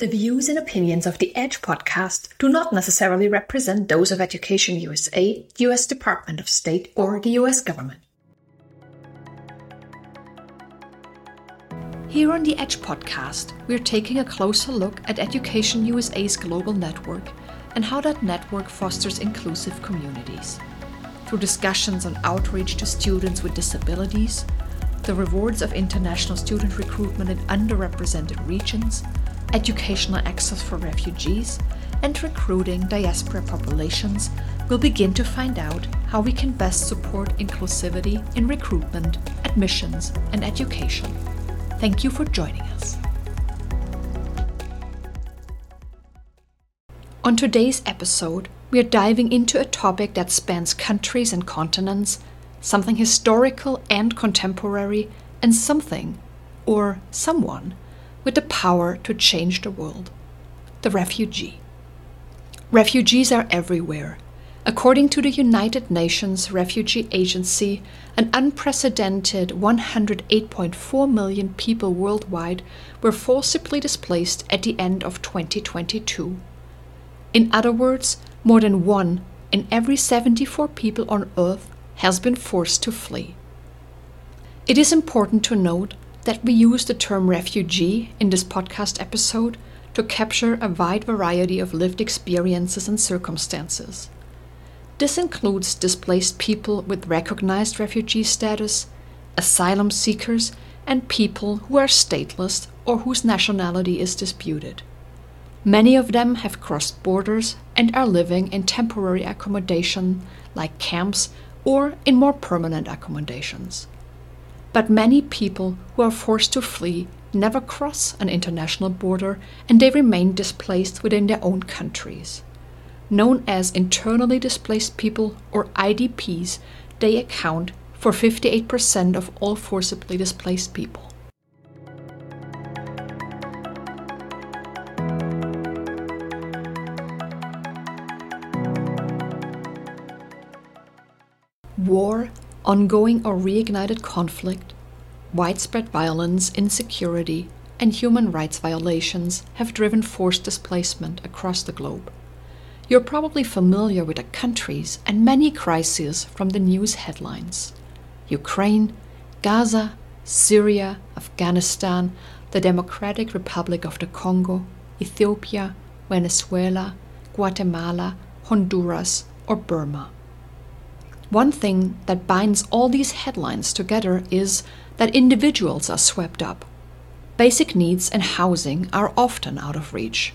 The views and opinions of the Edge podcast do not necessarily represent those of Education USA, US Department of State, or the US government. Here on the Edge podcast, we're taking a closer look at Education USA's global network and how that network fosters inclusive communities. Through discussions on outreach to students with disabilities, the rewards of international student recruitment in underrepresented regions, educational access for refugees, and recruiting diaspora populations, we'll begin to find out how we can best support inclusivity in recruitment, admissions, and education. Thank you for joining us. On today's episode, we are diving into a topic that spans countries and continents, something historical and contemporary, and something, or someone, with the power to change the world the refugee. Refugees are everywhere, According to the United Nations Refugee Agency, an unprecedented 108.4 million people worldwide were forcibly displaced at the end of 2022. In other words, more than one in every 74 people on Earth has been forced to flee. It is important to note that we use the term refugee in this podcast episode to capture a wide variety of lived experiences and circumstances. This includes displaced people with recognized refugee status, asylum seekers, and people who are stateless or whose nationality is disputed. Many of them have crossed borders and are living in temporary accommodation like camps or in more permanent accommodations. But many people who are forced to flee never cross an international border and they remain displaced within their own countries known as internally displaced people or IDPs, they account for 58% of all forcibly displaced people. Ongoing or reignited conflict, widespread violence, insecurity, and human rights violations have driven forced displacement across the globe. You're probably familiar with the countries and many crises from the news headlines Ukraine, Gaza, Syria, Afghanistan, the Democratic Republic of the Congo, Ethiopia, Venezuela, Guatemala, Honduras, or Burma. One thing that binds all these headlines together is that individuals are swept up. Basic needs and housing are often out of reach.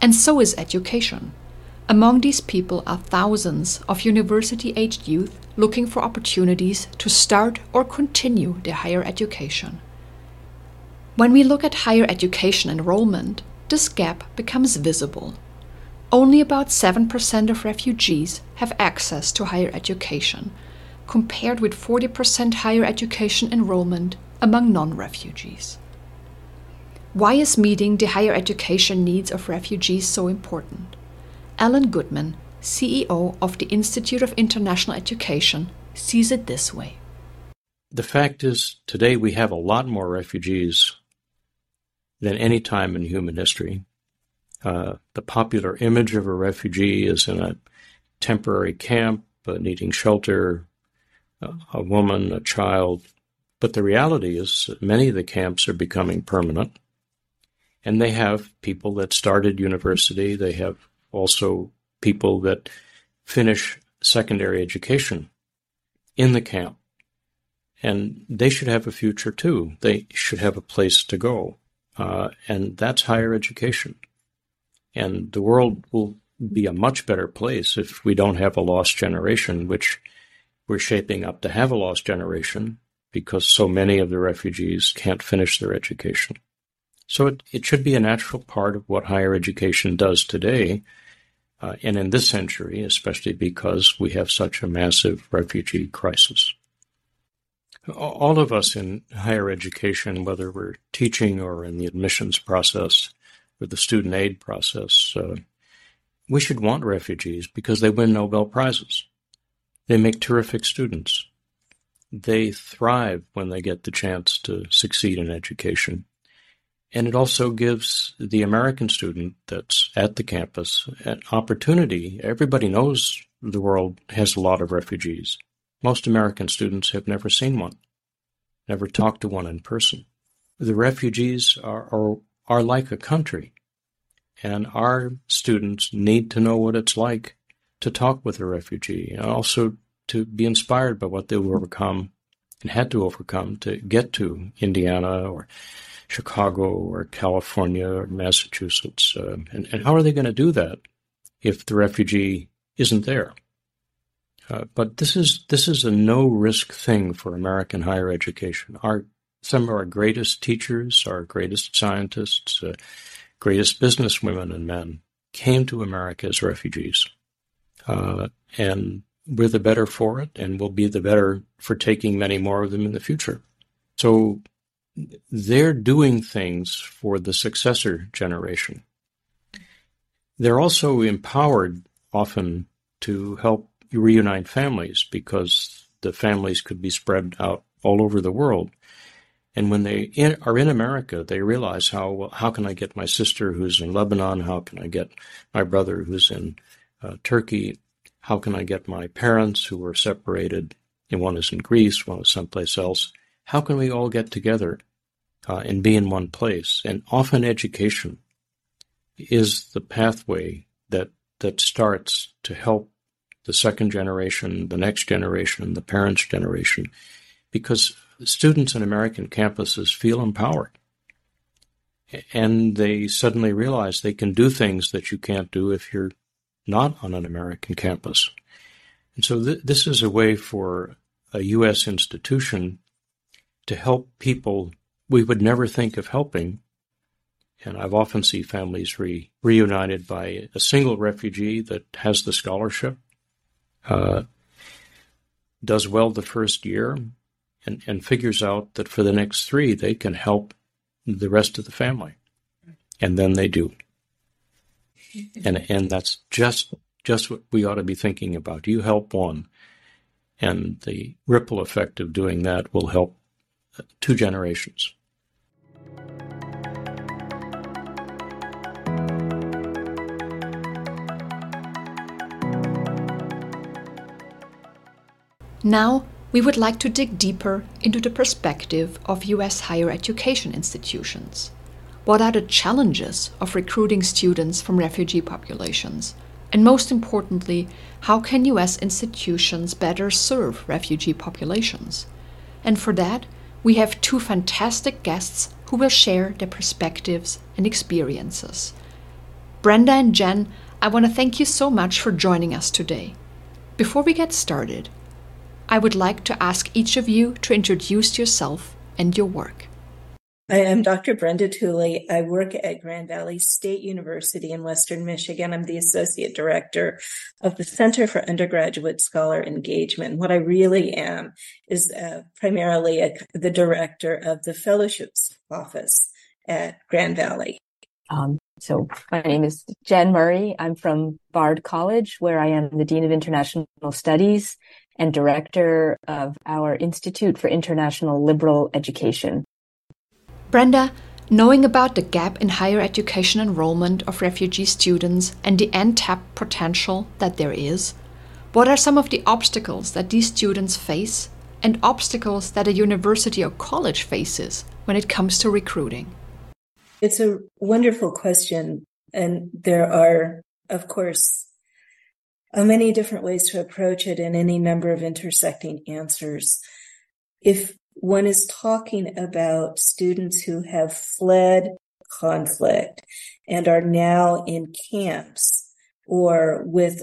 And so is education. Among these people are thousands of university aged youth looking for opportunities to start or continue their higher education. When we look at higher education enrollment, this gap becomes visible. Only about 7% of refugees have access to higher education, compared with 40% higher education enrollment among non refugees. Why is meeting the higher education needs of refugees so important? Allan Goodman, CEO of the Institute of International Education, sees it this way. The fact is, today we have a lot more refugees than any time in human history. Uh, the popular image of a refugee is in a temporary camp, uh, needing shelter, uh, a woman, a child. But the reality is that many of the camps are becoming permanent. And they have people that started university, they have also people that finish secondary education in the camp. And they should have a future too. They should have a place to go. Uh, and that's higher education. And the world will be a much better place if we don't have a lost generation, which we're shaping up to have a lost generation because so many of the refugees can't finish their education. So it, it should be a natural part of what higher education does today, uh, and in this century, especially because we have such a massive refugee crisis. All of us in higher education, whether we're teaching or in the admissions process or the student aid process, uh, we should want refugees because they win Nobel Prizes. They make terrific students. They thrive when they get the chance to succeed in education And it also gives the American student that's at the campus an opportunity. Everybody knows the world has a lot of refugees. Most American students have never seen one, never talked to one in person. The refugees are, are, are like a country, and our students need to know what it's like to talk with a refugee and also to be inspired by what they've overcome and had to overcome to get to Indiana or Chicago or California or Massachusetts. Uh, and, and how are they going to do that if the refugee isn't there? Uh, but this is this is a no risk thing for American higher education. Our some of our greatest teachers, our greatest scientists, uh, greatest businesswomen and men came to America as refugees, uh, and we're the better for it, and we'll be the better for taking many more of them in the future. So they're doing things for the successor generation. They're also empowered often to help reunite families because the families could be spread out all over the world. And when they in, are in America, they realize how how can I get my sister who's in Lebanon? How can I get my brother who's in uh, Turkey? How can I get my parents who were separated? And one is in Greece, one is someplace else. How can we all get together uh, and be in one place? And often education is the pathway that that starts to help the second generation, the next generation, the parents' generation, because students in American campuses feel empowered. And they suddenly realize they can do things that you can't do if you're not on an American campus. And so th- this is a way for a U.S. institution to help people we would never think of helping. And I've often seen families re- reunited by a single refugee that has the scholarship, uh, does well the first year, and, and figures out that for the next three they can help the rest of the family. And then they do and and that's just just what we ought to be thinking about. You help one, and the ripple effect of doing that will help two generations. Now, we would like to dig deeper into the perspective of US higher education institutions. What are the challenges of recruiting students from refugee populations? And most importantly, how can US institutions better serve refugee populations? And for that, we have two fantastic guests who will share their perspectives and experiences. Brenda and Jen, I want to thank you so much for joining us today. Before we get started, I would like to ask each of you to introduce yourself and your work. I am Dr. Brenda Tooley. I work at Grand Valley State University in Western Michigan. I'm the Associate Director of the Center for Undergraduate Scholar Engagement. What I really am is uh, primarily a, the Director of the Fellowships Office at Grand Valley. Um, so my name is Jen Murray. I'm from Bard College, where I am the Dean of International Studies and Director of our Institute for International Liberal Education. Brenda, knowing about the gap in higher education enrollment of refugee students and the untapped potential that there is, what are some of the obstacles that these students face and obstacles that a university or college faces when it comes to recruiting? It's a wonderful question. And there are, of course, many different ways to approach it and any number of intersecting answers. If one is talking about students who have fled conflict and are now in camps or with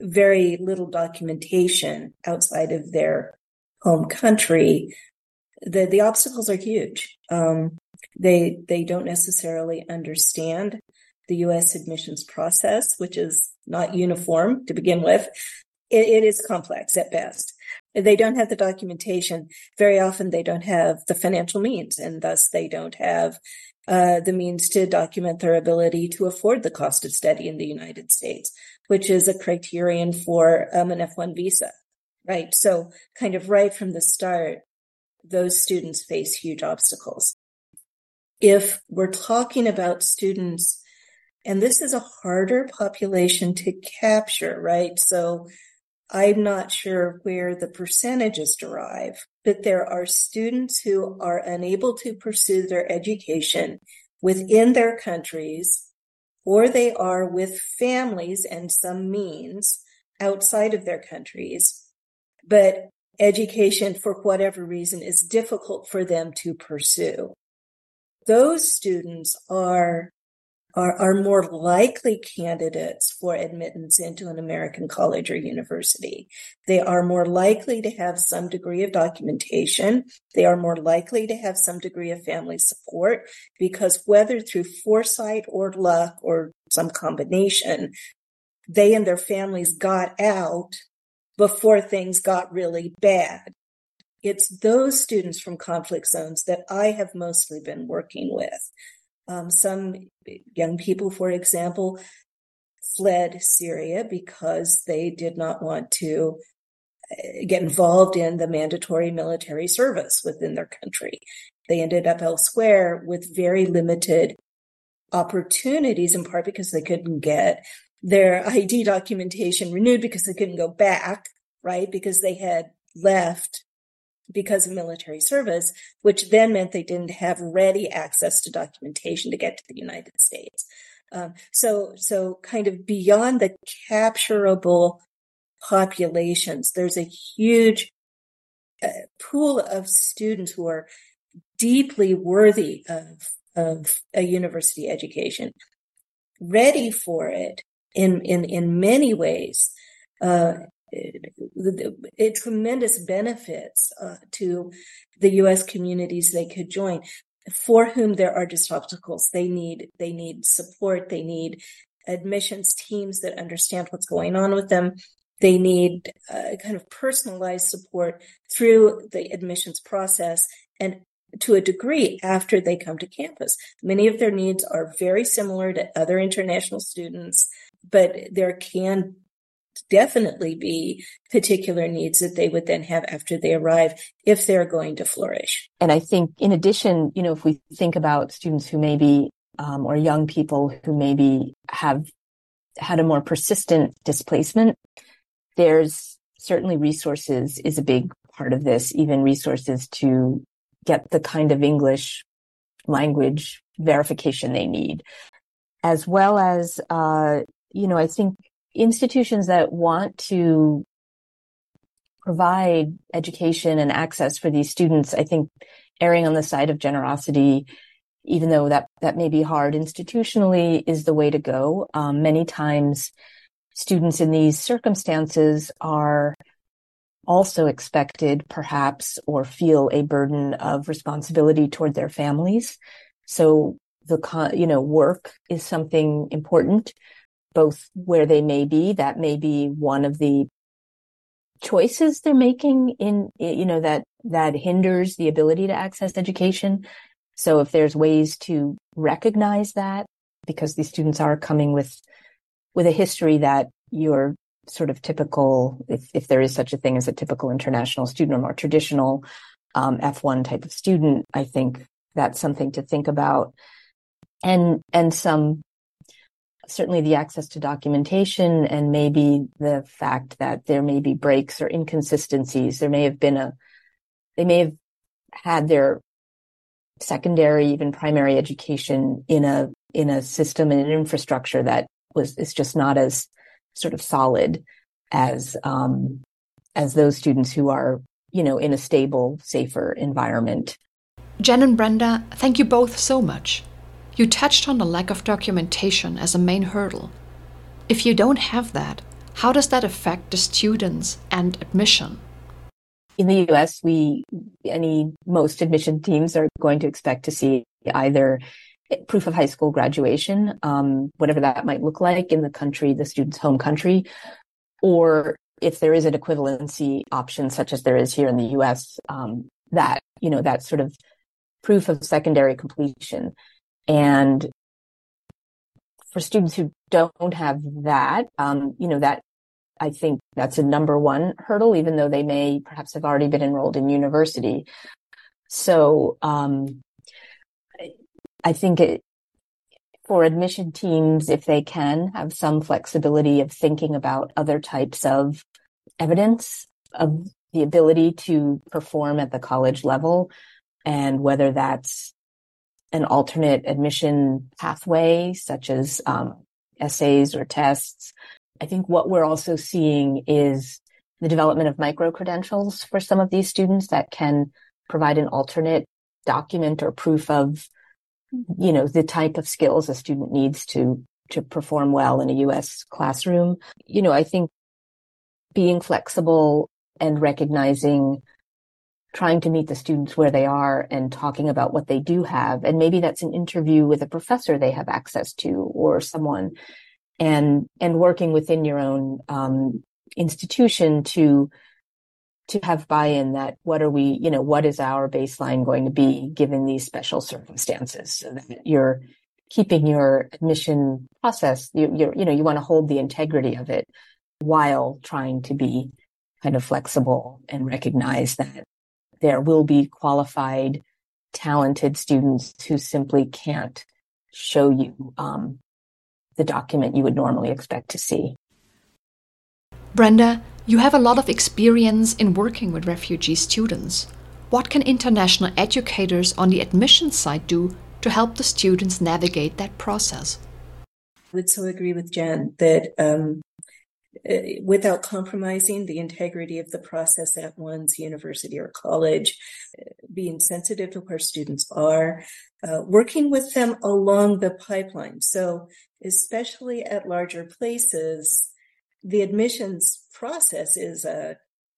very little documentation outside of their home country. The, the obstacles are huge. Um, they, they don't necessarily understand the U.S. admissions process, which is not uniform to begin with. it, it is complex at best they don't have the documentation. Very often they don't have the financial means and thus they don't have uh, the means to document their ability to afford the cost of study in the United States, which is a criterion for um, an F1 visa, right? So kind of right from the start, those students face huge obstacles. if we're talking about students, and this is a harder population to capture, right? So I'm not sure where the percentages derive, but there are students who are unable to pursue their education within their countries, or they are with families and some means outside of their countries, but education for whatever reason is difficult for them to pursue those students are are, are more likely candidates for admittance into an American college or university. They are more likely to have some degree of documentation. They are more likely to have some degree of family support because whether through foresight or luck or some combination, they and their families got out before things got really bad it's those students from conflict zones that I have mostly been working with. Um, some young people, for example, fled Syria because they did not want to uh, get involved in the mandatory military service within their country. They ended up elsewhere with very limited opportunities, in part because they couldn't get their ID documentation renewed because they couldn't go back, right? Because they had left because of military service, which then meant they didn't have ready access to documentation to get to the United States. Um, so, so kind of beyond the capturable populations, there's a huge uh, pool of students who are deeply worthy of of a university education, ready for it in in in many ways. Uh, it, tremendous benefits uh, to the U.S. communities they could join, for whom there are just obstacles. They need they need support. They need admissions teams that understand what's going on with them. They need uh, kind of personalized support through the admissions process and to a degree after they come to campus. Many of their needs are very similar to other international students, but there can definitely be particular needs that they would then have after they arrive if they're going to flourish. And I think in addition, you know, if we think about students who maybe, um, or young people who maybe have had a more persistent displacement, there's certainly resources is a big part of this, even resources to get the kind of English language verification they need, as well as, uh, you know, I think institutions that want to provide education and access for these students, I think erring on the side of generosity, even though that, that may be hard institutionally is the way to go. Um, many times students in these circumstances are also expected perhaps or feel a burden of responsibility toward their families. So the, you know, work is something important both where they may be. That may be one of the choices they're making in, you know, that, that hinders the ability to access education. So if there's ways to recognize that, because these students are coming with, with a history that your sort of typical, if, if there is such a thing as a typical international student or more traditional um, F1 type of student, I think that's something to think about. And, and some certainly the access to documentation and maybe the fact that there may be breaks or inconsistencies. There may have been a, they may have had their secondary, even primary education in a, in a system and an infrastructure that was, is just not as sort of solid as, um, as those students who are, you know, in a stable, safer environment. Jen and Brenda, thank you both so much. You touched on the lack of documentation as a main hurdle. If you don't have that, how does that affect the students and admission? In the US, we, any, most admission teams are going to expect to see either proof of high school graduation, um, whatever that might look like in the country, the student's home country, or if there is an equivalency option, such as there is here in the US, um, that, you know, that sort of proof of secondary completion. And for students who don't have that, um, you know, that I think that's a number one hurdle, even though they may perhaps have already been enrolled in university. So, um, I think it, for admission teams, if they can have some flexibility of thinking about other types of evidence of the ability to perform at the college level and whether that's an alternate admission pathway, such as um, essays or tests. I think what we're also seeing is the development of micro credentials for some of these students that can provide an alternate document or proof of, you know, the type of skills a student needs to to perform well in a U.S. classroom. You know, I think being flexible and recognizing trying to meet the students where they are and talking about what they do have. And maybe that's an interview with a professor they have access to or someone and, and working within your own, um, institution to, to have buy-in that what are we, you know, what is our baseline going to be given these special circumstances so that you're keeping your admission process, you, you're, you know, you want to hold the integrity of it while trying to be kind of flexible and recognize that there will be qualified, talented students who simply can't show you um, the document you would normally expect to see. Brenda, you have a lot of experience in working with refugee students. What can international educators on the admissions side do to help the students navigate that process? I would so agree with Jen that um, without compromising the integrity of the process at one's university or college, uh, being sensitive to where students are, uh, working with them along the pipeline. So, especially at larger places, the admissions process is a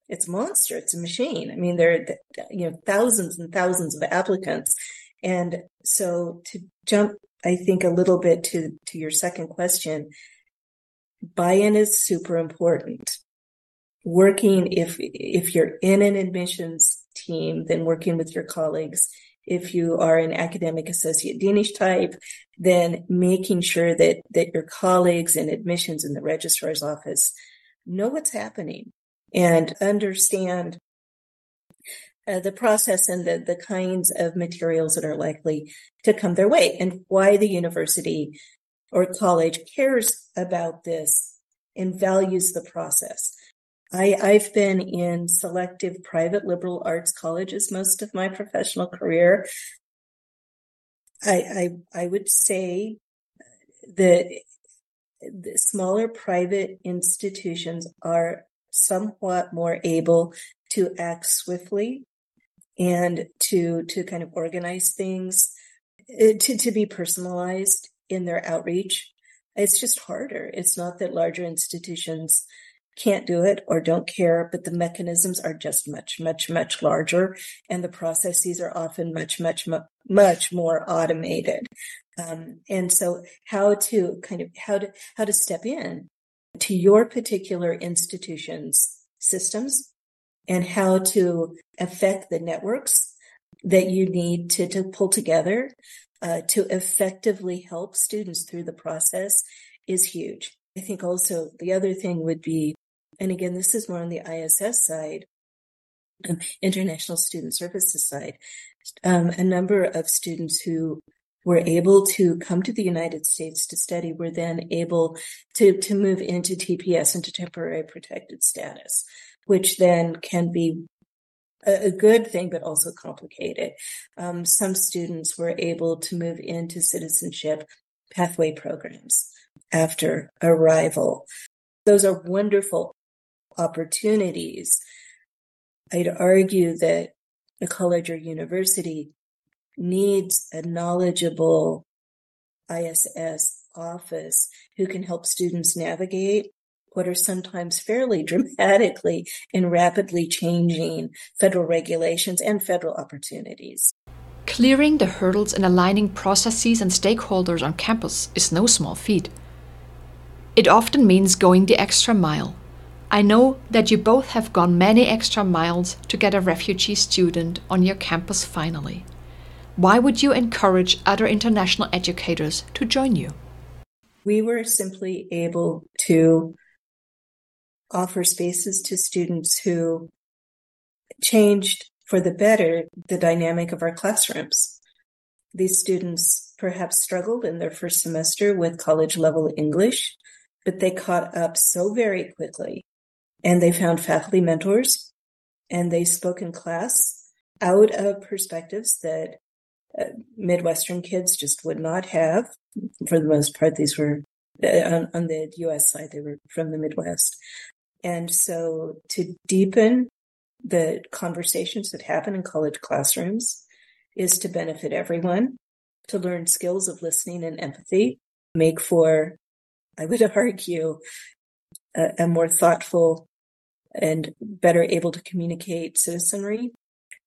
it's a monster. It's a machine. I mean, there are you know thousands and thousands of applicants, and so to jump, I think a little bit to to your second question buy-in is super important. Working if if you're in an admissions team, then working with your colleagues. If you are an academic associate deanish type, then making sure that that your colleagues in admissions in the registrar's office know what's happening and understand uh, the process and the, the kinds of materials that are likely to come their way and why the university or college cares about this and values the process. I, I've been in selective private liberal arts colleges most of my professional career. I, I, I would say that the smaller private institutions are somewhat more able to act swiftly and to to kind of organize things uh, to to be personalized in their outreach. It's just harder. It's not that larger institutions can't do it or don't care, but the mechanisms are just much, much, much larger, and the processes are often much, much, much more automated. Um, and so, how to kind of how to how to step in to your particular institution's systems, and how to affect the networks that you need to to pull together uh, to effectively help students through the process is huge. I think also the other thing would be, and again, this is more on the ISS side, um, International Student Services side, um, a number of students who were able to come to the United States to study were then able to, to move into TPS, into temporary protected status, which then can be a, good thing, but also complicated. Um, some students were able to move into citizenship pathway programs after arrival. Those are wonderful opportunities. I'd argue that a college or university needs a knowledgeable ISS office who can help students navigate what are sometimes fairly dramatically and rapidly changing federal regulations and federal opportunities. Clearing the hurdles and aligning processes and stakeholders on campus is no small feat. It often means going the extra mile. I know that you both have gone many extra miles to get a refugee student on your campus finally. Why would you encourage other international educators to join you? We were simply able to offer spaces to students who changed for the better the dynamic of our classrooms. These students perhaps struggled in their first semester with college level English, but they caught up so very quickly and they found faculty mentors and they spoke in class out of perspectives that uh, Midwestern kids just would not have. For the most part, these were uh, on, on the US side, they were from the Midwest. And so to deepen the conversations that happen in college classrooms is to benefit everyone, to learn skills of listening and empathy, make for, I would argue, a, a more thoughtful and better able to communicate citizenry.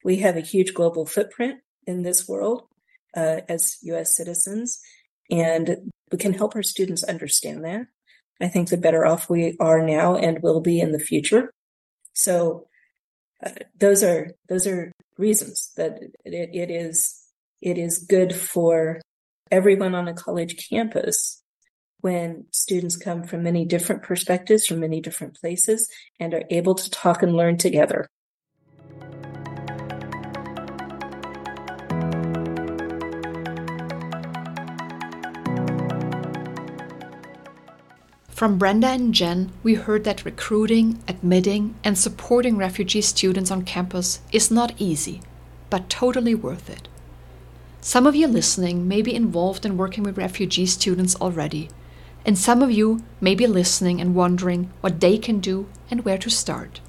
We have a huge global footprint in this world uh, as US citizens, and we can help our students understand that. I think the better off we are now and will be in the future. So uh, those are those are reasons that it, it is it is good for everyone on a college campus when students come from many different perspectives from many different places and are able to talk and learn together. From Brenda and Jen, we heard that recruiting, admitting, and supporting refugee students on campus is not easy, but totally worth it. Some of you listening may be involved in working with refugee students already, and some of you may be listening and wondering what they can do and where to start.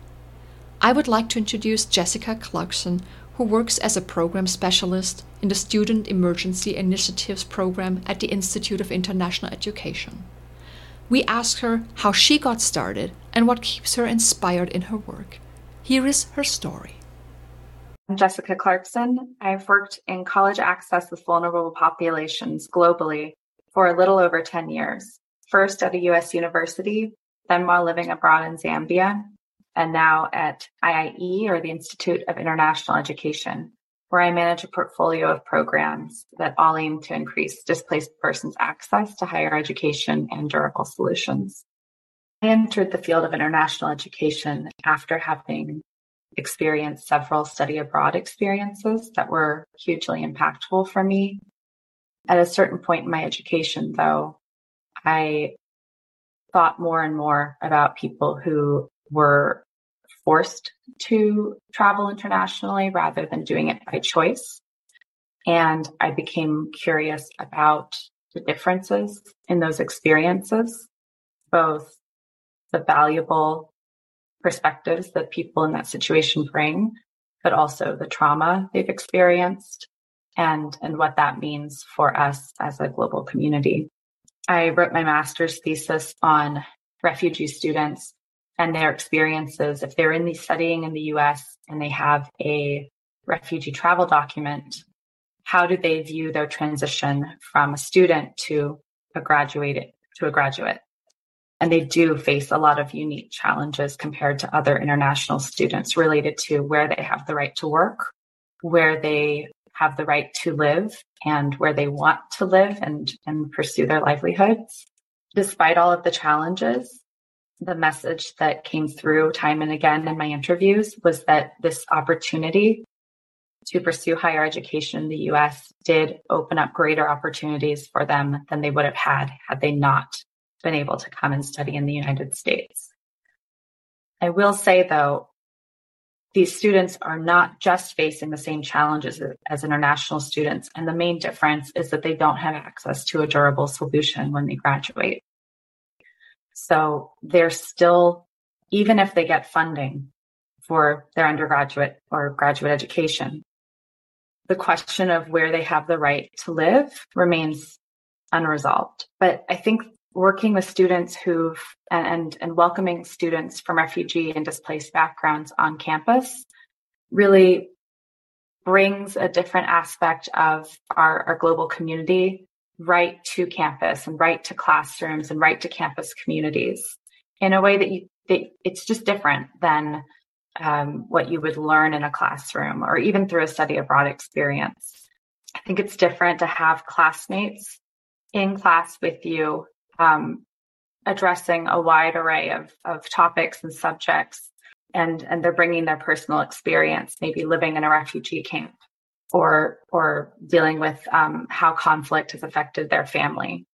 I would like to introduce Jessica Clarkson, who works as a program specialist in the Student Emergency Initiatives program at the Institute of International Education we asked her how she got started and what keeps her inspired in her work. Here is her story. I'm Jessica Clarkson. I've worked in college access with vulnerable populations globally for a little over 10 years, first at a US university, then while living abroad in Zambia, and now at IIE or the Institute of International Education, where I manage a portfolio of programs that all aim to increase displaced persons' access to higher education and durable solutions. I entered the field of international education after having experienced several study abroad experiences that were hugely impactful for me. At a certain point in my education, though, I thought more and more about people who were forced to travel internationally rather than doing it by choice. And I became curious about the differences in those experiences, both the valuable perspectives that people in that situation bring, but also the trauma they've experienced and, and what that means for us as a global community. I wrote my master's thesis on refugee students and their experiences. If they're in the studying in the US and they have a refugee travel document, how do they view their transition from a student to a graduate to a graduate? And they do face a lot of unique challenges compared to other international students related to where they have the right to work, where they have the right to live and where they want to live and, and pursue their livelihoods. Despite all of the challenges, the message that came through time and again in my interviews was that this opportunity to pursue higher education in the US did open up greater opportunities for them than they would have had had they not been able to come and study in the United States. I will say though, these students are not just facing the same challenges as international students. And the main difference is that they don't have access to a durable solution when they graduate. So they're still, even if they get funding for their undergraduate or graduate education, the question of where they have the right to live remains unresolved. But I think working with students who've and, and welcoming students from refugee and displaced backgrounds on campus really brings a different aspect of our, our global community right to campus and right to classrooms and right to campus communities in a way that you that it's just different than um, what you would learn in a classroom or even through a study abroad experience. I think it's different to have classmates in class with you um, addressing a wide array of, of topics and subjects and and they're bringing their personal experience maybe living in a refugee camp or or dealing with um, how conflict has affected their family.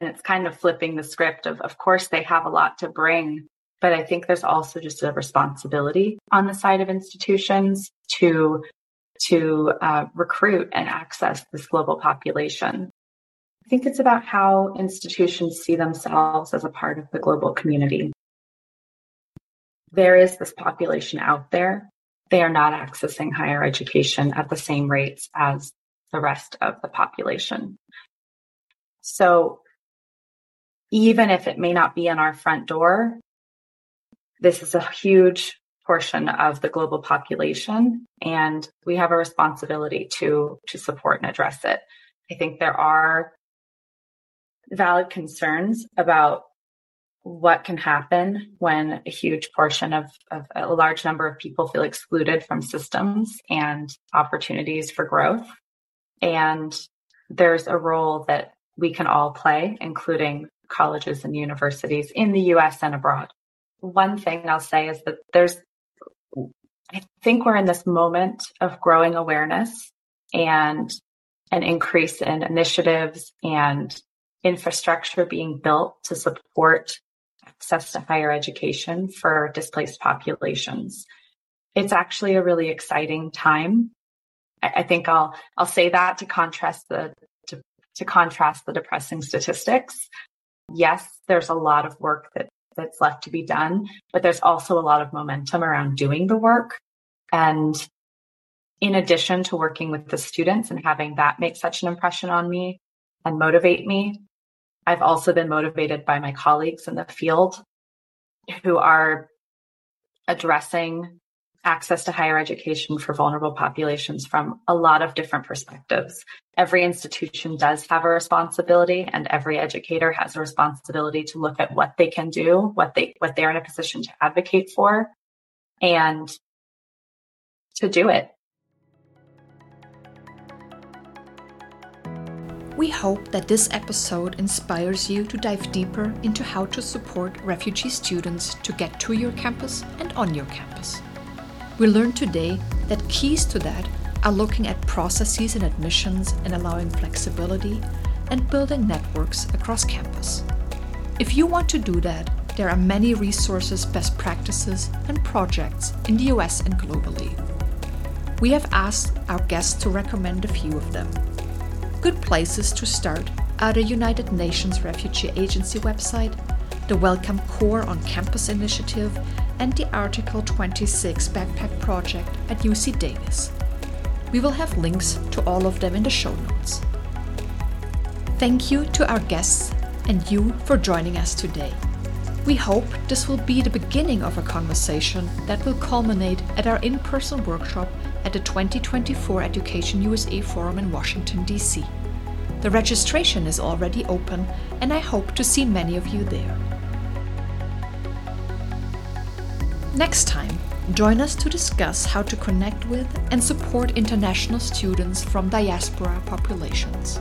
And it's kind of flipping the script of, of course, they have a lot to bring, but I think there's also just a responsibility on the side of institutions to to uh, recruit and access this global population. I think it's about how institutions see themselves as a part of the global community. There is this population out there. They are not accessing higher education at the same rates as the rest of the population. So even if it may not be in our front door, this is a huge portion of the global population and we have a responsibility to to support and address it. I think there are valid concerns about what can happen when a huge portion of, of, a large number of people feel excluded from systems and opportunities for growth. And there's a role that we can all play, including colleges and universities in the US and abroad. One thing I'll say is that there's, I think we're in this moment of growing awareness and an increase in initiatives and infrastructure being built to support access to higher education for displaced populations. It's actually a really exciting time. I, think I'll I'll say that to contrast the to, to contrast the depressing statistics. Yes, there's a lot of work that that's left to be done, but there's also a lot of momentum around doing the work. And in addition to working with the students and having that make such an impression on me and motivate me, I've also been motivated by my colleagues in the field who are addressing access to higher education for vulnerable populations from a lot of different perspectives. Every institution does have a responsibility and every educator has a responsibility to look at what they can do, what they what they're in a position to advocate for and to do it. We hope that this episode inspires you to dive deeper into how to support refugee students to get to your campus and on your campus. We learned today that keys to that are looking at processes and admissions and allowing flexibility and building networks across campus. If you want to do that, there are many resources, best practices, and projects in the US and globally. We have asked our guests to recommend a few of them. Good places to start are the United Nations Refugee Agency website, the Welcome Corps on Campus initiative, and the Article 26 Backpack Project at UC Davis. We will have links to all of them in the show notes. Thank you to our guests and you for joining us today. We hope this will be the beginning of a conversation that will culminate at our in person workshop at the 2024 Education USA Forum in Washington, D.C. The registration is already open, and I hope to see many of you there. Next time, join us to discuss how to connect with and support international students from diaspora populations.